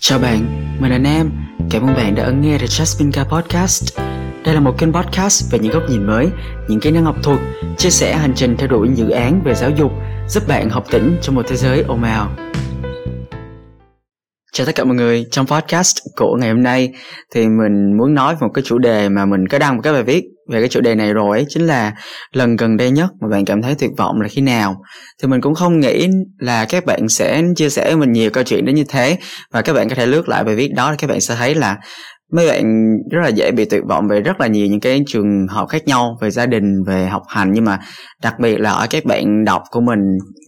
Chào bạn, mình là Nam. Cảm ơn bạn đã ấn nghe The Jasmine Car Podcast. Đây là một kênh podcast về những góc nhìn mới, những kỹ năng học thuật, chia sẻ hành trình theo đuổi dự án về giáo dục, giúp bạn học tỉnh trong một thế giới ồn ào. Chào tất cả mọi người, trong podcast của ngày hôm nay thì mình muốn nói về một cái chủ đề mà mình có đăng một cái bài viết về cái chủ đề này rồi ấy, chính là lần gần đây nhất mà bạn cảm thấy tuyệt vọng là khi nào. Thì mình cũng không nghĩ là các bạn sẽ chia sẻ với mình nhiều câu chuyện đến như thế và các bạn có thể lướt lại bài viết đó thì các bạn sẽ thấy là mấy bạn rất là dễ bị tuyệt vọng về rất là nhiều những cái trường hợp khác nhau về gia đình về học hành. Nhưng mà đặc biệt là ở các bạn đọc của mình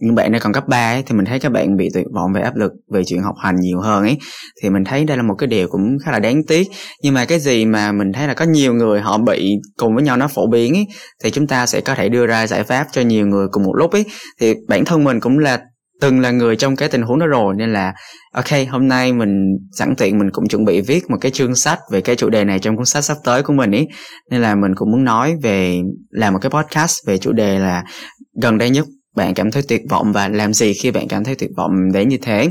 những bạn đang còn cấp 3 ấy, thì mình thấy các bạn bị tuyệt vọng về áp lực về chuyện học hành nhiều hơn ấy. Thì mình thấy đây là một cái điều cũng khá là đáng tiếc. Nhưng mà cái gì mà mình thấy là có nhiều người họ bị cùng với nhau nó phổ biến ấy thì chúng ta sẽ có thể đưa ra giải pháp cho nhiều người cùng một lúc ấy. Thì bản thân mình cũng là từng là người trong cái tình huống đó rồi, nên là, ok, hôm nay mình sẵn tiện mình cũng chuẩn bị viết một cái chương sách về cái chủ đề này trong cuốn sách sắp tới của mình ý. Nên là mình cũng muốn nói về, làm một cái podcast về chủ đề là gần đây nhất bạn cảm thấy tuyệt vọng và làm gì khi bạn cảm thấy tuyệt vọng đến như thế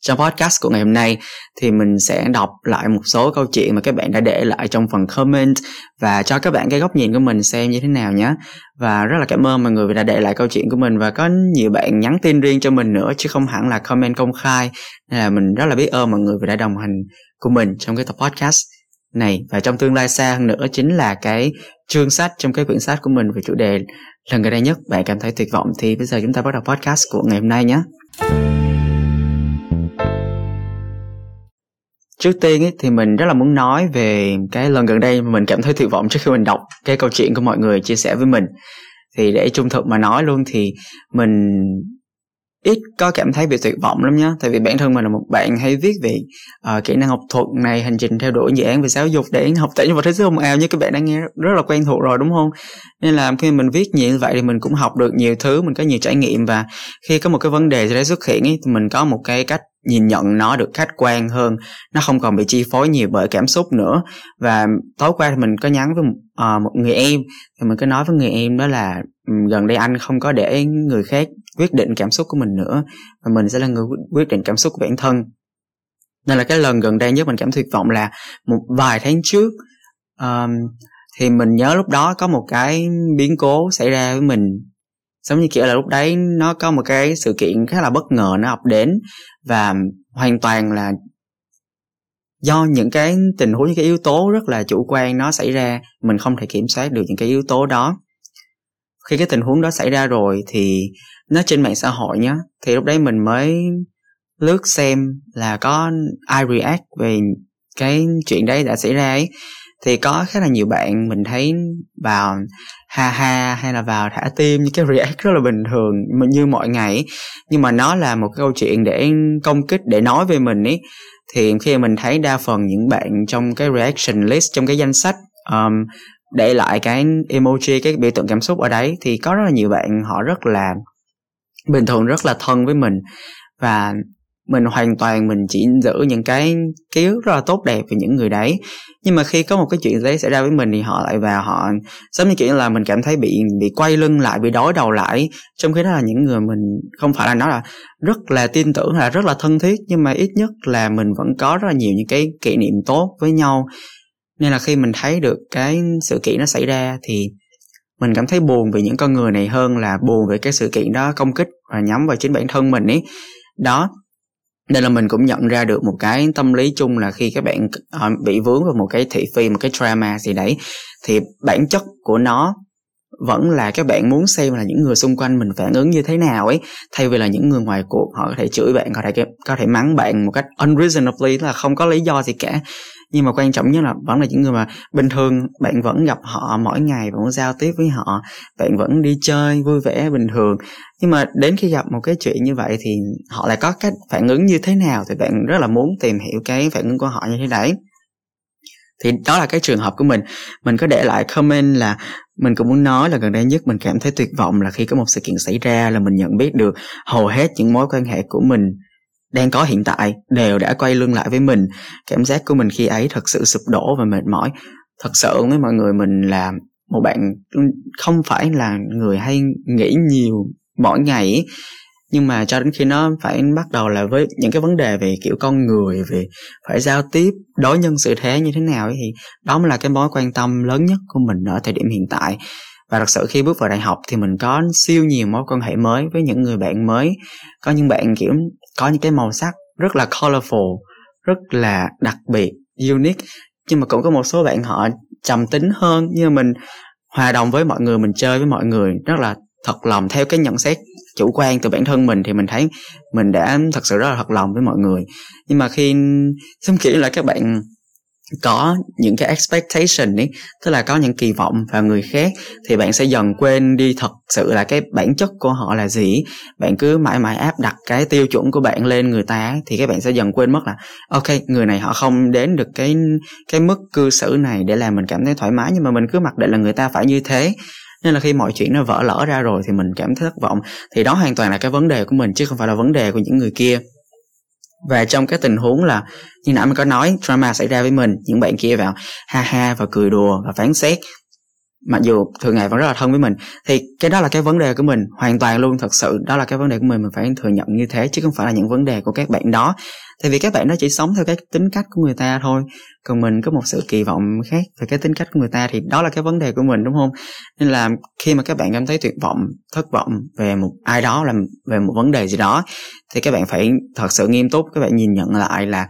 trong podcast của ngày hôm nay thì mình sẽ đọc lại một số câu chuyện mà các bạn đã để lại trong phần comment và cho các bạn cái góc nhìn của mình xem như thế nào nhé. Và rất là cảm ơn mọi người vì đã để lại câu chuyện của mình và có nhiều bạn nhắn tin riêng cho mình nữa chứ không hẳn là comment công khai. Nên là mình rất là biết ơn mọi người vì đã đồng hành của mình trong cái tập podcast này. Và trong tương lai xa hơn nữa chính là cái chương sách, trong cái quyển sách của mình về chủ đề lần gần đây nhất. Bạn cảm thấy tuyệt vọng thì bây giờ chúng ta bắt đầu podcast của ngày hôm nay nhé. Trước tiên ấy, thì mình rất là muốn nói về cái lần gần đây mà mình cảm thấy tuyệt vọng trước khi mình đọc cái câu chuyện của mọi người chia sẻ với mình. Thì để trung thực mà nói luôn thì mình ít có cảm thấy bị tuyệt vọng lắm nhá. Tại vì bản thân mình là một bạn hay viết về uh, kỹ năng học thuật này hành trình theo đuổi dự án về giáo dục để học tại nhưng mà thế giới không ảo như các bạn đã nghe rất là quen thuộc rồi đúng không? Nên là khi mình viết nhiều như vậy thì mình cũng học được nhiều thứ mình có nhiều trải nghiệm và khi có một cái vấn đề gì đấy xuất hiện ấy, thì mình có một cái cách nhìn nhận nó được khách quan hơn. Nó không còn bị chi phối nhiều bởi cảm xúc nữa. Và tối qua thì mình có nhắn với một, uh, một người em. Thì mình có nói với người em đó là gần đây anh không có để người khác quyết định cảm xúc của mình nữa và mình sẽ là người quyết định cảm xúc của bản thân. Nên là cái lần gần đây nhất mình cảm tuyệt vọng là một vài tháng trước um, thì mình nhớ lúc đó có một cái biến cố xảy ra với mình giống như kiểu là lúc đấy nó có một cái sự kiện khá là bất ngờ nó ập đến và hoàn toàn là do những cái tình huống, những cái yếu tố rất là chủ quan nó xảy ra, mình không thể kiểm soát được những cái yếu tố đó. Khi cái tình huống đó xảy ra rồi thì nó trên mạng xã hội nhá, thì lúc đấy mình mới lướt xem là có ai react về cái chuyện đấy đã xảy ra ấy thì có khá là nhiều bạn mình thấy vào ha ha hay là vào thả tim những cái react rất là bình thường như mọi ngày nhưng mà nó là một cái câu chuyện để công kích để nói về mình ấy. Thì khi mình thấy đa phần những bạn trong cái reaction list trong cái danh sách um, để lại cái emoji cái biểu tượng cảm xúc ở đấy thì có rất là nhiều bạn họ rất là bình thường rất là thân với mình. Và mình hoàn toàn mình chỉ giữ những cái ký ức rất là tốt đẹp về những người đấy. Nhưng mà khi có một cái chuyện đấy xảy ra với mình thì họ lại vào họ, giống như kiểu là mình cảm thấy bị bị quay lưng lại, bị đối đầu lại. Trong khi đó là những người mình không phải là nói là rất là tin tưởng, là rất là thân thiết, nhưng mà ít nhất là mình vẫn có rất là nhiều những cái kỷ niệm tốt với nhau. Nên là khi mình thấy được cái sự kiện nó xảy ra thì mình cảm thấy buồn vì những con người này hơn là buồn về cái sự kiện đó công kích và nhắm vào chính bản thân mình ấy. Đó nên là mình cũng nhận ra được một cái tâm lý chung là khi các bạn ờ, bị vướng vào một cái thị phi, một cái drama gì đấy, thì bản chất của nó vẫn là các bạn muốn xem là những người xung quanh mình phản ứng như thế nào ấy, thay vì là những người ngoài cuộc họ có thể chửi bạn, có thể có thể mắng bạn một cách unreasonably là không có lý do gì cả nhưng mà quan trọng nhất là vẫn là những người mà bình thường bạn vẫn gặp họ mỗi ngày vẫn giao tiếp với họ, bạn vẫn đi chơi vui vẻ bình thường. Nhưng mà đến khi gặp một cái chuyện như vậy thì họ lại có cách phản ứng như thế nào thì bạn rất là muốn tìm hiểu cái phản ứng của họ như thế đấy. Thì đó là cái trường hợp của mình. Mình có để lại comment là mình cũng muốn nói là gần đây nhất mình cảm thấy tuyệt vọng là khi có một sự kiện xảy ra là mình nhận biết được hầu hết những mối quan hệ của mình đang có hiện tại đều đã quay lưng lại với mình. Cảm giác của mình khi ấy thật sự sụp đổ và mệt mỏi. Thật sự với mọi người mình là một bạn không phải là người hay nghĩ nhiều mỗi ngày nhưng mà cho đến khi nó phải bắt đầu là với những cái vấn đề về kiểu con người về phải giao tiếp đối nhân xử thế như thế nào ấy, thì đó mới là cái mối quan tâm lớn nhất của mình ở thời điểm hiện tại. Và thật sự khi bước vào đại học thì mình có siêu nhiều mối quan hệ mới với những người bạn mới. Có những bạn kiểu có những cái màu sắc rất là colorful, rất là đặc biệt, unique. Nhưng mà cũng có một số bạn họ trầm tính hơn, như mình hòa đồng với mọi người, mình chơi với mọi người, rất là thật lòng. Theo cái nhận xét chủ quan từ bản thân mình thì mình thấy mình đã thật sự rất là thật lòng với mọi người. Nhưng mà khi xem kỹ là các bạn có những cái expectation ấy, tức là có những kỳ vọng vào người khác, thì bạn sẽ dần quên đi thật sự là cái bản chất của họ là gì. Bạn cứ mãi mãi áp đặt cái tiêu chuẩn của bạn lên người ta, thì các bạn sẽ dần quên mất là, ok, người này họ không đến được cái cái mức cư xử này để làm mình cảm thấy thoải mái, nhưng mà mình cứ mặc định là người ta phải như thế. Nên là khi mọi chuyện nó vỡ lỡ ra rồi thì mình cảm thấy thất vọng. Thì đó hoàn toàn là cái vấn đề của mình, chứ không phải là vấn đề của những người kia và trong cái tình huống là như nãy mình có nói, drama xảy ra với mình, những bạn kia vào ha ha và cười đùa và phán xét mặc dù thường ngày vẫn rất là thân với mình, thì cái đó là cái vấn đề của mình, hoàn toàn luôn, thật sự đó là cái vấn đề của mình mình phải thừa nhận như thế, chứ không phải là những vấn đề của các bạn đó. Tại vì các bạn đó chỉ sống theo cái tính cách của người ta thôi, còn mình có một sự kỳ vọng khác về cái tính cách của người ta, thì đó là cái vấn đề của mình, đúng không? Nên là khi mà các bạn cảm thấy tuyệt vọng, thất vọng về một ai đó, làm về một vấn đề gì đó, thì các bạn phải thật sự nghiêm túc, các bạn nhìn nhận lại là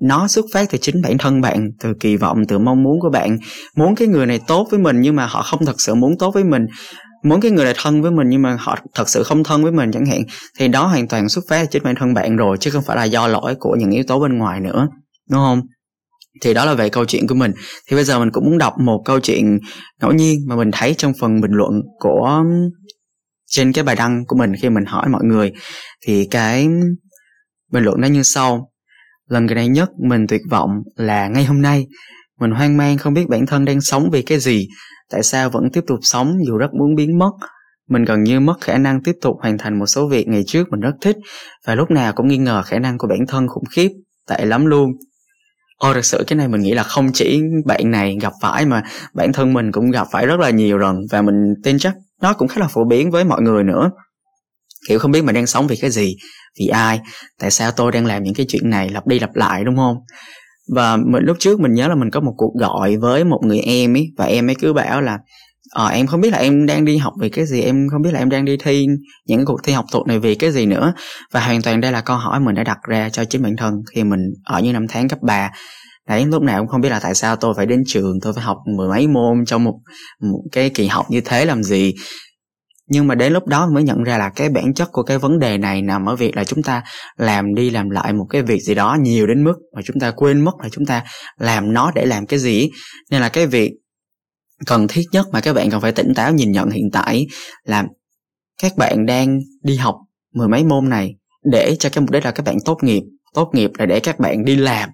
nó xuất phát từ chính bản thân bạn, từ kỳ vọng, từ mong muốn của bạn. Muốn cái người này tốt với mình nhưng mà họ không thật sự muốn tốt với mình. Muốn cái người này thân với mình nhưng mà họ thật sự không thân với mình chẳng hạn. Thì đó hoàn toàn xuất phát từ chính bản thân bạn rồi, chứ không phải là do lỗi của những yếu tố bên ngoài nữa. Đúng không? Thì đó là về câu chuyện của mình. Thì bây giờ mình cũng muốn đọc một câu chuyện ngẫu nhiên mà mình thấy trong phần bình luận của trên cái bài đăng của mình khi mình hỏi mọi người. Thì cái bình luận nó như sau lần gần đây nhất mình tuyệt vọng là ngay hôm nay. Mình hoang mang không biết bản thân đang sống vì cái gì, tại sao vẫn tiếp tục sống dù rất muốn biến mất. Mình gần như mất khả năng tiếp tục hoàn thành một số việc ngày trước mình rất thích, và lúc nào cũng nghi ngờ khả năng của bản thân khủng khiếp, tệ lắm luôn. Ôi thật sự cái này mình nghĩ là không chỉ bạn này gặp phải mà bản thân mình cũng gặp phải rất là nhiều lần, và mình tin chắc nó cũng khá là phổ biến với mọi người nữa. Kiểu không biết mình đang sống vì cái gì vì ai? Tại sao tôi đang làm những cái chuyện này lặp đi lặp lại đúng không? Và mình lúc trước mình nhớ là mình có một cuộc gọi với một người em ấy và em ấy cứ bảo là ờ em không biết là em đang đi học vì cái gì em không biết là em đang đi thi những cuộc thi học thuật này vì cái gì nữa. Và hoàn toàn đây là câu hỏi mình đã đặt ra cho chính bản thân khi mình ở những năm tháng cấp 3 đấy lúc nào cũng không biết là tại sao tôi phải đến trường tôi phải học mười mấy môn trong một, một cái kỳ học như thế làm gì nhưng mà đến lúc đó mới nhận ra là cái bản chất của cái vấn đề này nằm ở việc là chúng ta làm đi làm lại một cái việc gì đó nhiều đến mức mà chúng ta quên mất là chúng ta làm nó để làm cái gì. Nên là cái việc cần thiết nhất mà các bạn cần phải tỉnh táo nhìn nhận hiện tại là các bạn đang đi học mười mấy môn này để cho cái mục đích là các bạn tốt nghiệp tốt nghiệp là để các bạn đi làm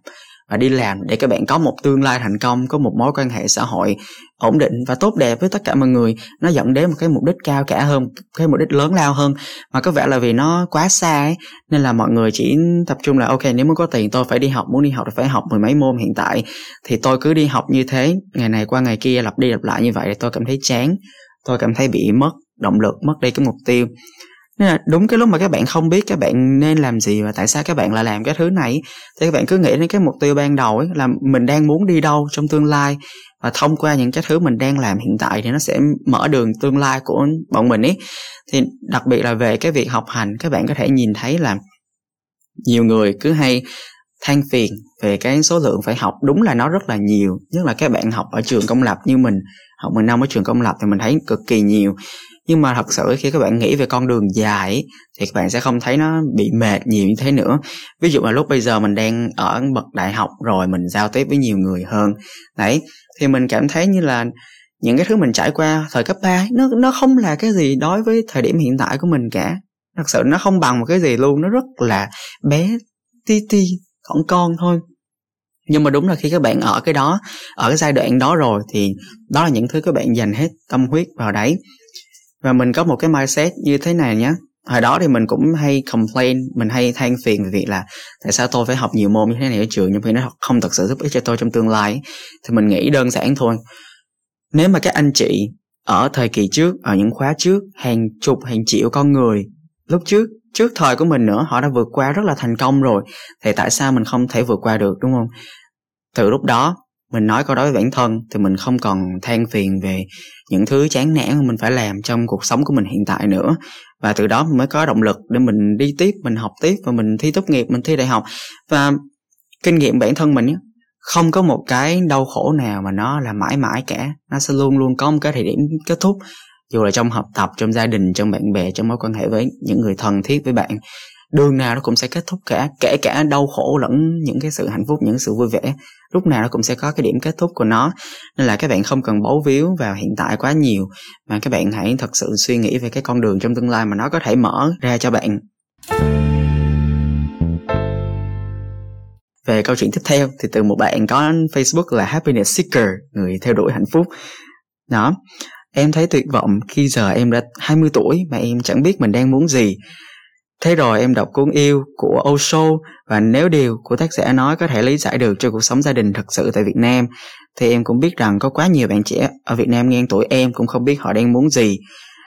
và đi làm để các bạn có một tương lai thành công, có một mối quan hệ xã hội ổn định và tốt đẹp với tất cả mọi người. Nó dẫn đến một cái mục đích cao cả hơn, cái mục đích lớn lao hơn. Mà có vẻ là vì nó quá xa ấy, nên là mọi người chỉ tập trung là, ok, nếu muốn có tiền tôi phải đi học, muốn đi học thì phải học mười mấy môn hiện tại. Thì tôi cứ đi học như thế, ngày này qua ngày kia lặp đi lặp lại như vậy thì tôi cảm thấy chán, tôi cảm thấy bị mất động lực, mất đi cái mục tiêu nên là đúng cái lúc mà các bạn không biết các bạn nên làm gì và tại sao các bạn lại làm cái thứ này. Thì các bạn cứ nghĩ đến cái mục tiêu ban đầu ấy, là mình đang muốn đi đâu trong tương lai. Và thông qua những cái thứ mình đang làm hiện tại thì nó sẽ mở đường tương lai của bọn mình ấy. Thì đặc biệt là về cái việc học hành, các bạn có thể nhìn thấy là nhiều người cứ hay than phiền về cái số lượng phải học. Đúng là nó rất là nhiều, nhất là các bạn học ở trường công lập như mình, học 10 năm ở trường công lập thì mình thấy cực kỳ nhiều nhưng mà thật sự khi các bạn nghĩ về con đường dài thì các bạn sẽ không thấy nó bị mệt nhiều như thế nữa. Ví dụ là lúc bây giờ mình đang ở bậc đại học rồi mình giao tiếp với nhiều người hơn. Đấy, thì mình cảm thấy như là những cái thứ mình trải qua thời cấp 3 nó nó không là cái gì đối với thời điểm hiện tại của mình cả. Thật sự nó không bằng một cái gì luôn, nó rất là bé, ti ti còn con thôi. Nhưng mà đúng là khi các bạn ở cái đó, ở cái giai đoạn đó rồi thì đó là những thứ các bạn dành hết tâm huyết vào đấy và mình có một cái mindset như thế này nhé hồi đó thì mình cũng hay complain, mình hay than phiền về việc là tại sao tôi phải học nhiều môn như thế này ở trường nhưng khi nó không thật sự giúp ích cho tôi trong tương lai thì mình nghĩ đơn giản thôi. Nếu mà các anh chị ở thời kỳ trước, ở những khóa trước, hàng chục, hàng triệu con người, lúc trước trước thời của mình nữa, họ đã vượt qua rất là thành công rồi, thì tại sao mình không thể vượt qua được, đúng không? Từ lúc đó mình nói câu đó với bản thân thì mình không còn than phiền về những thứ chán nản mà mình phải làm trong cuộc sống của mình hiện tại nữa. Và từ đó mình mới có động lực để mình đi tiếp, mình học tiếp và mình thi tốt nghiệp, mình thi đại học. Và kinh nghiệm bản thân mình không có một cái đau khổ nào mà nó là mãi mãi cả. Nó sẽ luôn luôn có một cái thời điểm kết thúc, dù là trong học tập, trong gia đình, trong bạn bè, trong mối quan hệ với những người thân thiết với bạn đường nào nó cũng sẽ kết thúc cả kể cả đau khổ lẫn những cái sự hạnh phúc những sự vui vẻ. Lúc nào nó cũng sẽ có cái điểm kết thúc của nó. Nên là các bạn không cần bấu víu vào hiện tại quá nhiều. Mà các bạn hãy thật sự suy nghĩ về cái con đường trong tương lai mà nó có thể mở ra cho bạn. Về câu chuyện tiếp theo thì từ một bạn có Facebook là Happiness Seeker, người theo đuổi hạnh phúc. Đó, em thấy tuyệt vọng khi giờ em đã 20 tuổi mà em chẳng biết mình đang muốn gì. Thế rồi em đọc cuốn yêu của Osho và nếu điều của tác giả nói có thể lý giải được cho cuộc sống gia đình thật sự tại Việt Nam, thì em cũng biết rằng có quá nhiều bạn trẻ ở Việt Nam ngang tuổi em cũng không biết họ đang muốn gì.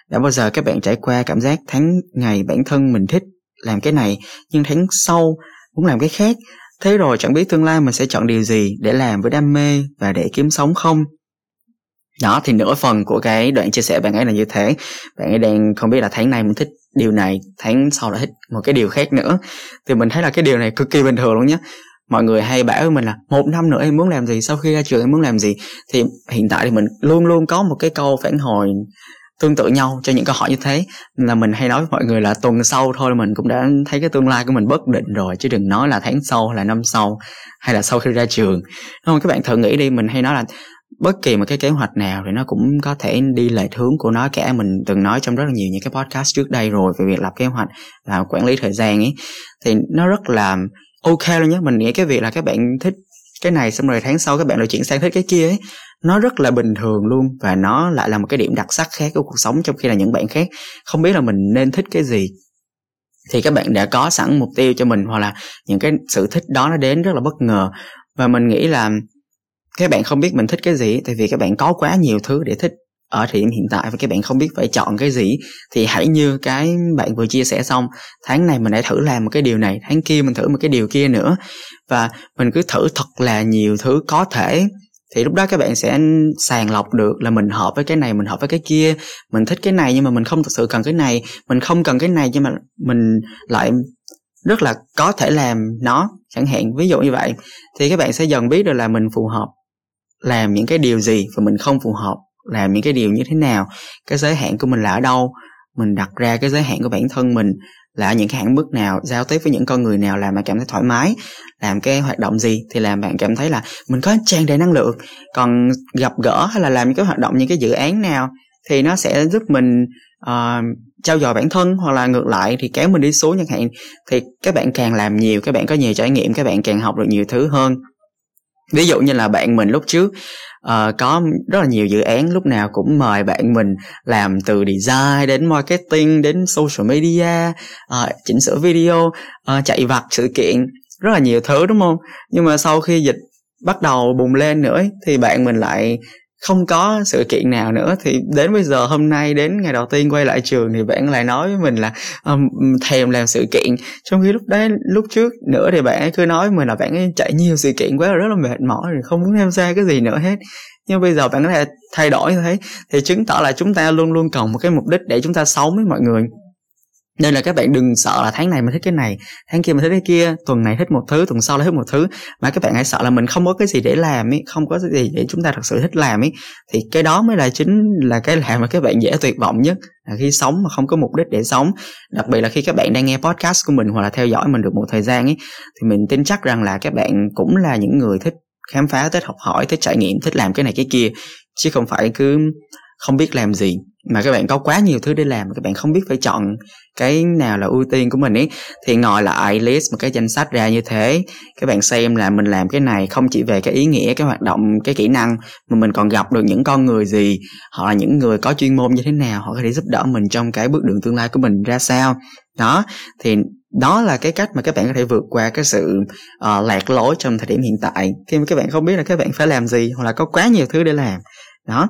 Đã bao giờ các bạn trải qua cảm giác tháng ngày bản thân mình thích làm cái này, nhưng tháng sau muốn làm cái khác Thế rồi chẳng biết tương lai mình sẽ chọn điều gì để làm với đam mê và để kiếm sống không? Đó, thì nửa phần của cái đoạn chia sẻ bạn ấy là như thế. Bạn ấy đang không biết là tháng này mình thích điều này, tháng sau lại thích một cái điều khác nữa. Thì mình thấy là cái điều này cực kỳ bình thường luôn nhé. Mọi người hay bảo với mình là một năm nữa em muốn làm gì, sau khi ra trường em muốn làm gì. Thì hiện tại thì mình luôn luôn có một cái câu phản hồi tương tự nhau cho những câu hỏi như thế là mình hay nói với mọi người là tuần sau thôi mình cũng đã thấy cái tương lai của mình bất định rồi chứ đừng nói là tháng sau hay là năm sau hay là sau khi ra trường đúng không các bạn thử nghĩ đi mình hay nói là bất kỳ một cái kế hoạch nào thì nó cũng có thể đi lệch hướng của nó. Cả mình từng nói trong rất là nhiều những cái podcast trước đây rồi về việc lập kế hoạch và quản lý thời gian ấy, thì nó rất là ok luôn nhé mình nghĩ cái việc là các bạn thích cái này xong rồi tháng sau các bạn lại chuyển sang thích cái kia ấy, nó rất là bình thường luôn và nó lại là một cái điểm đặc sắc khác của cuộc sống trong khi là những bạn khác. Không biết là mình nên thích cái gì? Thì các bạn đã có sẵn mục tiêu cho mình hoặc là những cái sự thích đó nó đến rất là bất ngờ. Và mình nghĩ là các bạn không biết mình thích cái gì, tại vì các bạn có quá nhiều thứ để thích ở thời điểm hiện tại và các bạn không biết phải chọn cái gì, thì hãy như cái bạn vừa chia sẻ xong, tháng này mình hãy thử làm một cái điều này, tháng kia mình thử một cái điều kia nữa, và mình cứ thử thật là nhiều thứ có thể. Thì lúc đó các bạn sẽ sàng lọc được là mình hợp với cái này, mình hợp với cái kia, mình thích cái này nhưng mà mình không thực sự cần cái này, mình không cần cái này nhưng mà mình lại rất là có thể làm nó, chẳng hạn. Ví dụ như vậy, thì các bạn sẽ dần biết được là mình phù hợp làm những cái điều gì và mình không phù hợp làm những cái điều như thế nào cái giới hạn của mình là ở đâu mình đặt ra cái giới hạn của bản thân mình là những cái hạn mức nào giao tiếp với những con người nào làm mà cảm thấy thoải mái làm cái hoạt động gì thì làm bạn cảm thấy là mình có tràn đầy năng lượng. Còn gặp gỡ hay là làm những cái hoạt động những cái dự án nào thì nó sẽ giúp mình ờ, uh, trao dồi bản thân hoặc là ngược lại thì kéo mình đi xuống chẳng hạn. Thì các bạn càng làm nhiều các bạn có nhiều trải nghiệm các bạn càng học được nhiều thứ hơn ví dụ như là bạn mình lúc trước uh, có rất là nhiều dự án lúc nào cũng mời bạn mình làm từ design đến marketing đến social media uh, chỉnh sửa video uh, chạy vặt sự kiện rất là nhiều thứ đúng không? Nhưng mà sau khi dịch bắt đầu bùng lên nữa thì bạn mình lại không có sự kiện nào nữa. Thì đến bây giờ hôm nay đến ngày đầu tiên quay lại trường thì bạn lại nói với mình là um, thèm làm sự kiện. Trong khi lúc đấy lúc trước nữa thì bạn ấy cứ nói với mình là bạn ấy chạy nhiều sự kiện quá rất là mệt mỏi rồi không muốn tham gia cái gì nữa hết. Nhưng bây giờ bạn có thể thay đổi như thế. Thì chứng tỏ là chúng ta luôn luôn cần một cái mục đích để chúng ta sống với mọi người nên là các bạn đừng sợ là tháng này mình thích cái này, tháng kia mình thích cái kia, tuần này thích một thứ, tuần sau lại thích một thứ. Mà các bạn hãy sợ là mình không có cái gì để làm ấy không có gì để chúng ta thật sự thích làm ấy thì cái đó mới là chính là cái làm mà các bạn dễ tuyệt vọng nhất, là khi sống mà không có mục đích để sống. Đặc biệt là khi các bạn đang nghe podcast của mình hoặc là theo dõi mình được một thời gian ấy thì mình tin chắc rằng là các bạn cũng là những người thích khám phá, thích học hỏi, thích trải nghiệm, thích làm cái này cái kia. Chứ không phải cứ không biết làm gì mà các bạn có quá nhiều thứ để làm các bạn không biết phải chọn cái nào là ưu tiên của mình ấy thì ngồi lại list một cái danh sách ra như thế. Các bạn xem là mình làm cái này không chỉ về cái ý nghĩa cái hoạt động cái kỹ năng mà mình còn gặp được những con người gì họ là những người có chuyên môn như thế nào họ có thể giúp đỡ mình trong cái bước đường tương lai của mình ra sao. Đó thì đó là cái cách mà các bạn có thể vượt qua cái sự uh, lạc lối trong thời điểm hiện tại. Khi mà các bạn không biết là các bạn phải làm gì hoặc là có quá nhiều thứ để làm. Đó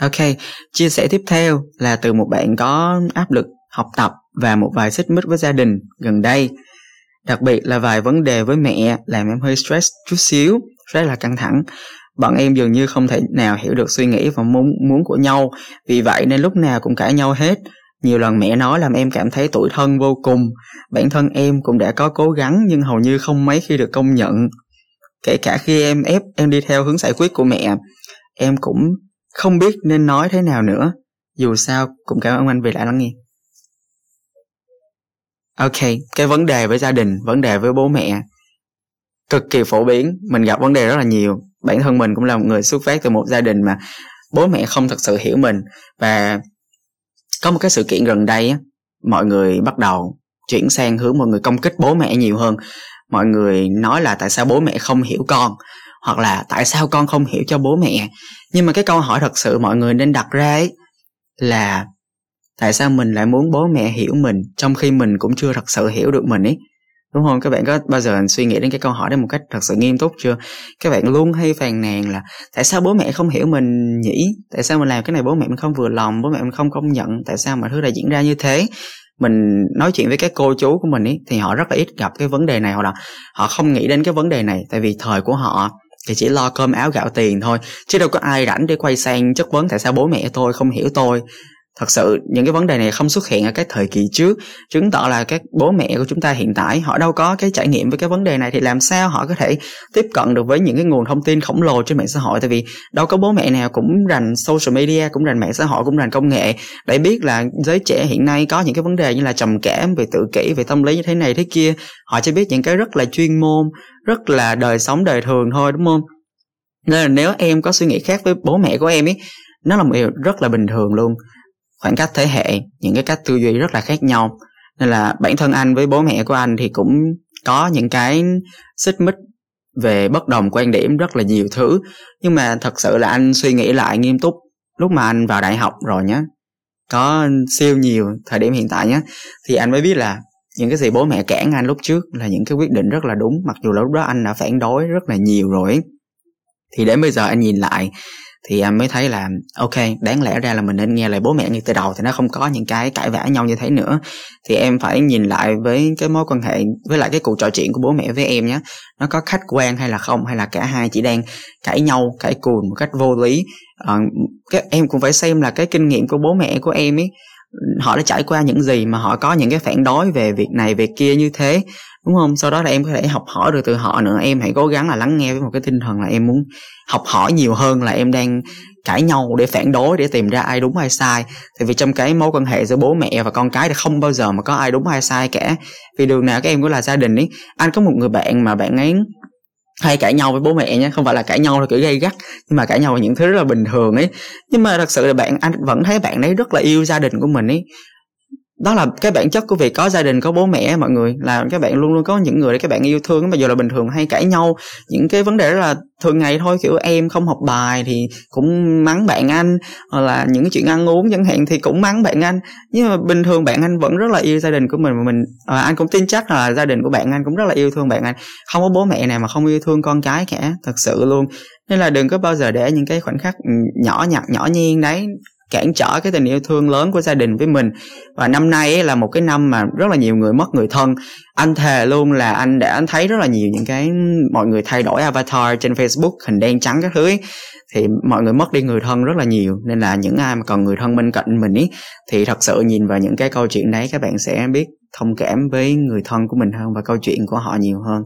ok, chia sẻ tiếp theo là từ một bạn có áp lực học tập và một vài xích mích với gia đình gần đây. Đặc biệt là vài vấn đề với mẹ làm em hơi stress chút xíu, rất là căng thẳng. Bọn em dường như không thể nào hiểu được suy nghĩ và muốn muốn của nhau, vì vậy nên lúc nào cũng cãi nhau hết. Nhiều lần mẹ nói làm em cảm thấy tủi thân vô cùng. Bản thân em cũng đã có cố gắng nhưng hầu như không mấy khi được công nhận. Kể cả khi em ép em đi theo hướng giải quyết của mẹ, em cũng không biết nên nói thế nào nữa. Dù sao, cũng cảm ơn anh vì đã lắng nghe. Ok, cái vấn đề với gia đình, vấn đề với bố mẹ. Cực kỳ phổ biến, mình gặp vấn đề rất là nhiều. Bản thân mình cũng là một người xuất phát từ một gia đình mà bố mẹ không thật sự hiểu mình. Và có một cái sự kiện gần đây á, mọi người bắt đầu chuyển sang hướng mọi người công kích bố mẹ nhiều hơn. Mọi người nói là tại sao bố mẹ không hiểu con? Hoặc là tại sao con không hiểu cho bố mẹ. Nhưng mà cái câu hỏi thật sự mọi người nên đặt ra ấy là tại sao mình lại muốn bố mẹ hiểu mình trong khi mình cũng chưa thật sự hiểu được mình ấy? Đúng không? Các bạn có bao giờ suy nghĩ đến cái câu hỏi đó một cách thật sự nghiêm túc chưa? Các bạn luôn hay phàn nàn là tại sao bố mẹ không hiểu mình nhỉ? Tại sao mình làm cái này bố mẹ mình không vừa lòng, bố mẹ mình không công nhận? Tại sao mọi thứ lại diễn ra như thế? Mình nói chuyện với các cô chú của mình ấy thì họ rất là ít gặp cái vấn đề này hoặc là họ không nghĩ đến cái vấn đề này. Tại vì thời của họ thì chỉ lo cơm áo gạo tiền thôi, chứ đâu có ai rảnh để quay sang chất vấn tại sao bố mẹ tôi không hiểu tôi thật sự, những cái vấn đề này không xuất hiện ở cái thời kỳ trước, chứng tỏ là các bố mẹ của chúng ta hiện tại, họ đâu có cái trải nghiệm với cái vấn đề này, thì làm sao họ có thể tiếp cận được với những cái nguồn thông tin khổng lồ trên mạng xã hội? Tại vì đâu có bố mẹ nào cũng rành social media, cũng rành mạng xã hội, cũng rành công nghệ để biết là giới trẻ hiện nay có những cái vấn đề như là trầm cảm về tự kỷ, về tâm lý như thế này thế kia. Họ chỉ biết những cái rất là chuyên môn, rất là đời sống đời thường thôi, đúng không? Nên là nếu em có suy nghĩ khác với bố mẹ của em ấy nó là một điều rất là bình thường luôn khoảng cách thế hệ, những cái cách tư duy rất là khác nhau. Nên là bản thân anh với bố mẹ của anh thì cũng có những cái xích mích về bất đồng quan điểm rất là nhiều thứ. Nhưng mà thật sự là anh suy nghĩ lại nghiêm túc lúc mà anh vào đại học rồi nhé có siêu nhiều thời điểm hiện tại nhé thì anh mới biết là những cái gì bố mẹ cản anh lúc trước là những cái quyết định rất là đúng, mặc dù là lúc đó anh đã phản đối rất là nhiều rồi thì đến bây giờ anh nhìn lại thì em mới thấy là ok đáng lẽ ra là mình nên nghe lời bố mẹ như từ đầu thì nó không có những cái cãi vã nhau như thế nữa. Thì em phải nhìn lại với cái mối quan hệ với lại cái cuộc trò chuyện của bố mẹ với em nhé. Nó có khách quan hay là không hay là cả hai chỉ đang cãi nhau cãi cùn một cách vô lý. À, cái, em cũng phải xem là cái kinh nghiệm của bố mẹ của em ấy họ đã trải qua những gì mà họ có những cái phản đối về việc này, việc kia như thế, đúng không? Sau đó là em có thể học hỏi được từ họ nữa. Em hãy cố gắng là lắng nghe với một cái tinh thần là em muốn học hỏi nhiều hơn là em đang cãi nhau để phản đối, để tìm ra ai đúng, ai sai. Tại vì trong cái mối quan hệ giữa bố mẹ và con cái thì không bao giờ mà có ai đúng, ai sai cả. Vì đường nào các em cũng là gia đình ấy. Anh có một người bạn mà bạn ấy hay cãi nhau với bố mẹ nhé không phải là cãi nhau là kiểu gây gắt, nhưng mà cãi nhau là những thứ rất là bình thường ấy. Nhưng mà thật sự là bạn, anh vẫn thấy bạn ấy rất là yêu gia đình của mình ấy đó là cái bản chất của việc có gia đình có bố mẹ mọi người là các bạn luôn luôn có những người để các bạn yêu thương mà giờ là bình thường hay cãi nhau những cái vấn đề đó là thường ngày thôi kiểu em không học bài thì cũng mắng bạn anh hoặc là những cái chuyện ăn uống chẳng hạn thì cũng mắng bạn anh. Nhưng mà bình thường bạn anh vẫn rất là yêu gia đình của mình mà mình à, anh cũng tin chắc là gia đình của bạn anh cũng rất là yêu thương bạn anh. Không có bố mẹ nào mà không yêu thương con cái cả thật sự luôn. Nên là đừng có bao giờ để những cái khoảnh khắc ừ, nhỏ nhặt nhỏ nhiên đấy cản trở cái tình yêu thương lớn của gia đình với mình. Và năm nay ấy là một cái năm mà rất là nhiều người mất người thân. Anh thề luôn là anh đã thấy rất là nhiều những cái, mọi người thay đổi avatar trên facebook, hình đen trắng các thứ ấy. thì mọi người mất đi người thân rất là nhiều. Nên là những ai mà còn người thân bên cạnh mình ấy, thì thật sự nhìn vào những cái câu chuyện đấy, các bạn sẽ biết thông cảm với người thân của mình hơn và câu chuyện của họ nhiều hơn.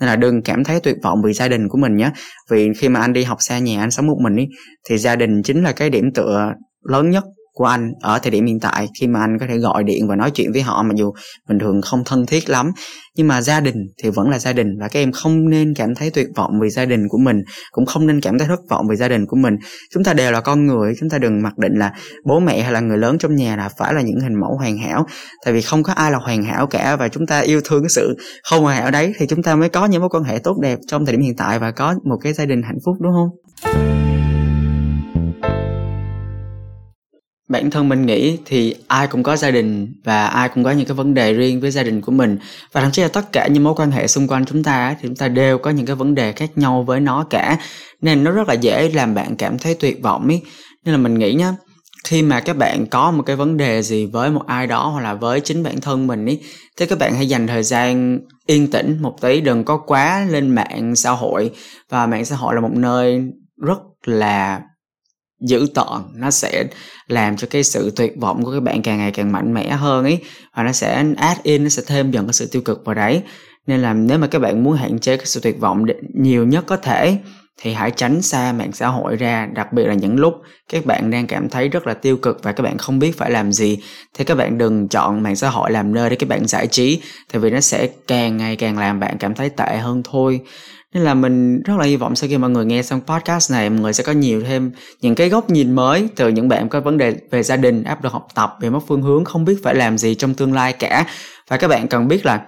Nên là đừng cảm thấy tuyệt vọng vì gia đình của mình nhé. Vì khi mà anh đi học xa nhà, anh sống một mình ý thì gia đình chính là cái điểm tựa lớn nhất của anh ở thời điểm hiện tại khi mà anh có thể gọi điện và nói chuyện với họ, mặc dù bình thường không thân thiết lắm. Nhưng mà gia đình thì vẫn là gia đình và các em không nên cảm thấy tuyệt vọng vì gia đình của mình, cũng không nên cảm thấy thất vọng vì gia đình của mình. Chúng ta đều là con người, chúng ta đừng mặc định là bố mẹ hay là người lớn trong nhà là phải là những hình mẫu hoàn hảo, tại vì không có ai là hoàn hảo cả và chúng ta yêu thương cái sự không hoàn hảo đấy thì chúng ta mới có những mối quan hệ tốt đẹp trong thời điểm hiện tại và có một cái gia đình hạnh phúc, đúng không? Bản thân mình nghĩ thì ai cũng có gia đình và ai cũng có những cái vấn đề riêng với gia đình của mình. Và thậm chí là tất cả những mối quan hệ xung quanh chúng ta thì chúng ta đều có những cái vấn đề khác nhau với nó cả. Nên nó rất là dễ làm bạn cảm thấy tuyệt vọng ấy nên là mình nghĩ nhá, khi mà các bạn có một cái vấn đề gì với một ai đó hoặc là với chính bản thân mình ý, thì các bạn hãy dành thời gian yên tĩnh một tí, đừng có quá lên mạng xã hội. Và mạng xã hội là một nơi rất là dữ tợn, nó sẽ làm cho cái sự tuyệt vọng của các bạn càng ngày càng mạnh mẽ hơn ấy và nó sẽ add in, nó sẽ thêm dần cái sự tiêu cực vào đấy. Nên là nếu mà các bạn muốn hạn chế cái sự tuyệt vọng nhiều nhất có thể, thì hãy tránh xa mạng xã hội ra, đặc biệt là những lúc các bạn đang cảm thấy rất là tiêu cực và các bạn không biết phải làm gì, thì các bạn đừng chọn mạng xã hội làm nơi để các bạn giải trí, tại vì nó sẽ càng ngày càng làm bạn cảm thấy tệ hơn thôi nên là mình rất là hy vọng sau khi mọi người nghe xong podcast này, mọi người sẽ có nhiều thêm những cái góc nhìn mới từ những bạn có vấn đề về gia đình, áp lực học tập, về mất phương hướng, không biết phải làm gì trong tương lai cả. Và các bạn cần biết là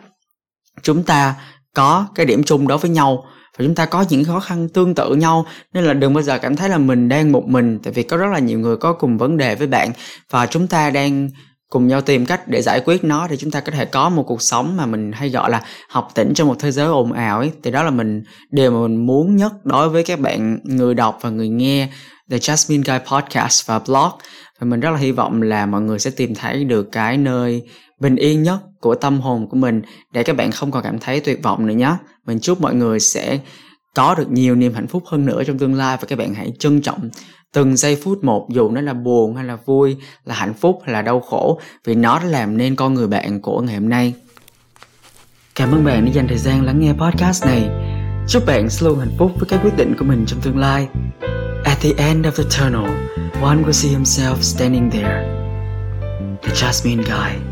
chúng ta có cái điểm chung đó với nhau và chúng ta có những khó khăn tương tự nhau. Nên là đừng bao giờ cảm thấy là mình đang một mình, tại vì có rất là nhiều người có cùng vấn đề với bạn và chúng ta đang cùng nhau tìm cách để giải quyết nó để chúng ta có thể có một cuộc sống mà mình hay gọi là học tỉnh trong một thế giới ồn ào ấy. Thì đó là mình, điều mà mình muốn nhất đối với các bạn người đọc và người nghe The Jasmine Guy Podcast và blog. Và mình rất là hy vọng là mọi người sẽ tìm thấy được cái nơi bình yên nhất của tâm hồn của mình để các bạn không còn cảm thấy tuyệt vọng nữa nhé. Mình chúc mọi người sẽ có được nhiều niềm hạnh phúc hơn nữa trong tương lai. Và các bạn hãy trân trọng từng giây phút một, dù nó là buồn hay là vui, là hạnh phúc hay là đau khổ, vì nó đã làm nên con người bạn của ngày hôm nay. Cảm ơn bạn đã dành thời gian lắng nghe podcast này. Chúc bạn sẽ luôn hạnh phúc với các quyết định của mình trong tương lai. At the end of the tunnel, one will see himself standing there, the jasmine guy.